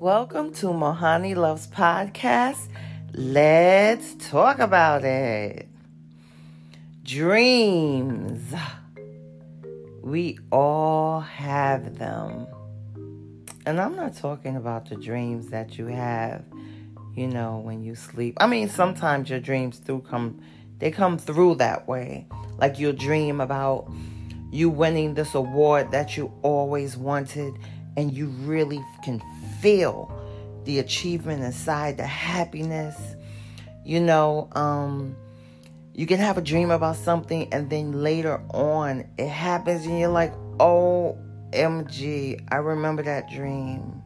Welcome to Mohani Loves Podcast. Let's talk about it. Dreams. We all have them. And I'm not talking about the dreams that you have, you know, when you sleep. I mean, sometimes your dreams do come, they come through that way. Like you'll dream about you winning this award that you always wanted, and you really can feel the achievement inside, the happiness. You know, um, you can have a dream about something and then later on it happens and you're like, OMG, I remember that dream.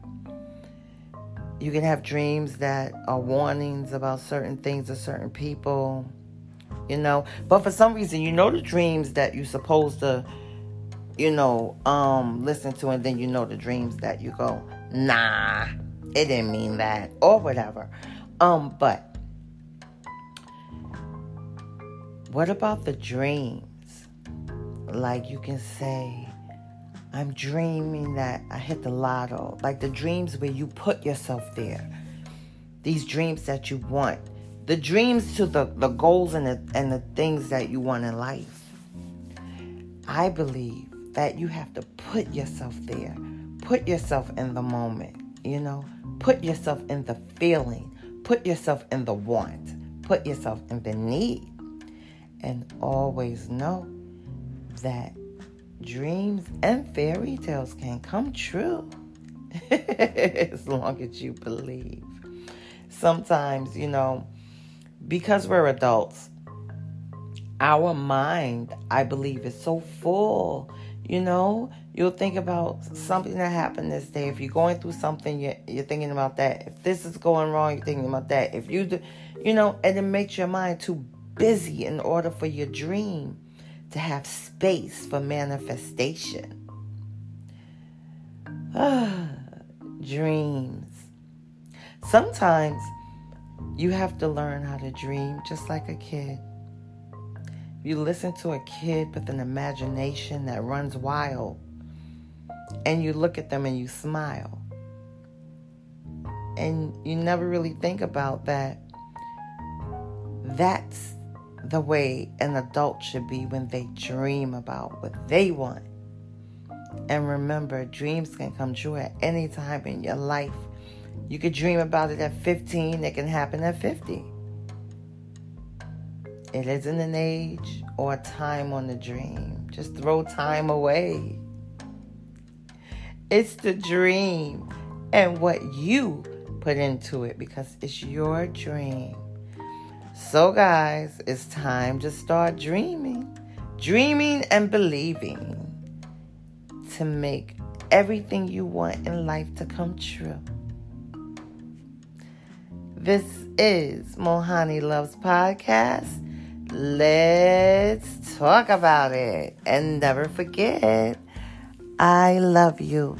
You can have dreams that are warnings about certain things or certain people, you know. But for some reason, you know the dreams that you're supposed to, you know, um, listen to, and then you know the dreams that you go, nah, it didn't mean that, or whatever. Um, but what about the dreams? Like you can say, I'm dreaming that I hit the lotto. Like the dreams where you put yourself there. These dreams that you want. The dreams to the, the goals and the, and the things that you want in life. I believe that you have to put yourself there. Put yourself in the moment, you know? Put yourself in the feeling. Put yourself in the want. Put yourself in the need and always know that dreams and fairy tales can come true as long as you believe. Sometimes, you know, because we're adults, our mind, I believe, is so full. You know, you'll think about something that happened this day. If you're going through something, you're, you're thinking about that. If this is going wrong, you're thinking about that. If you do, you know, and it makes your mind too busy in order for your dream to have space for manifestation. Dreams. Sometimes you have to learn how to dream just like a kid. You listen to a kid with an imagination that runs wild, and you look at them and you smile. And you never really think about that. That's the way an adult should be when they dream about what they want. And remember, dreams can come true at any time in your life. You could dream about it at 15, it can happen at 50. It isn't an age or a time on the dream. Just throw time away. It's the dream and what you put into it because it's your dream. So, guys, it's time to start dreaming, dreaming and believing to make everything you want in life to come true. This is Mohani Loves Podcast. Let's talk about it. And never forget, I love you.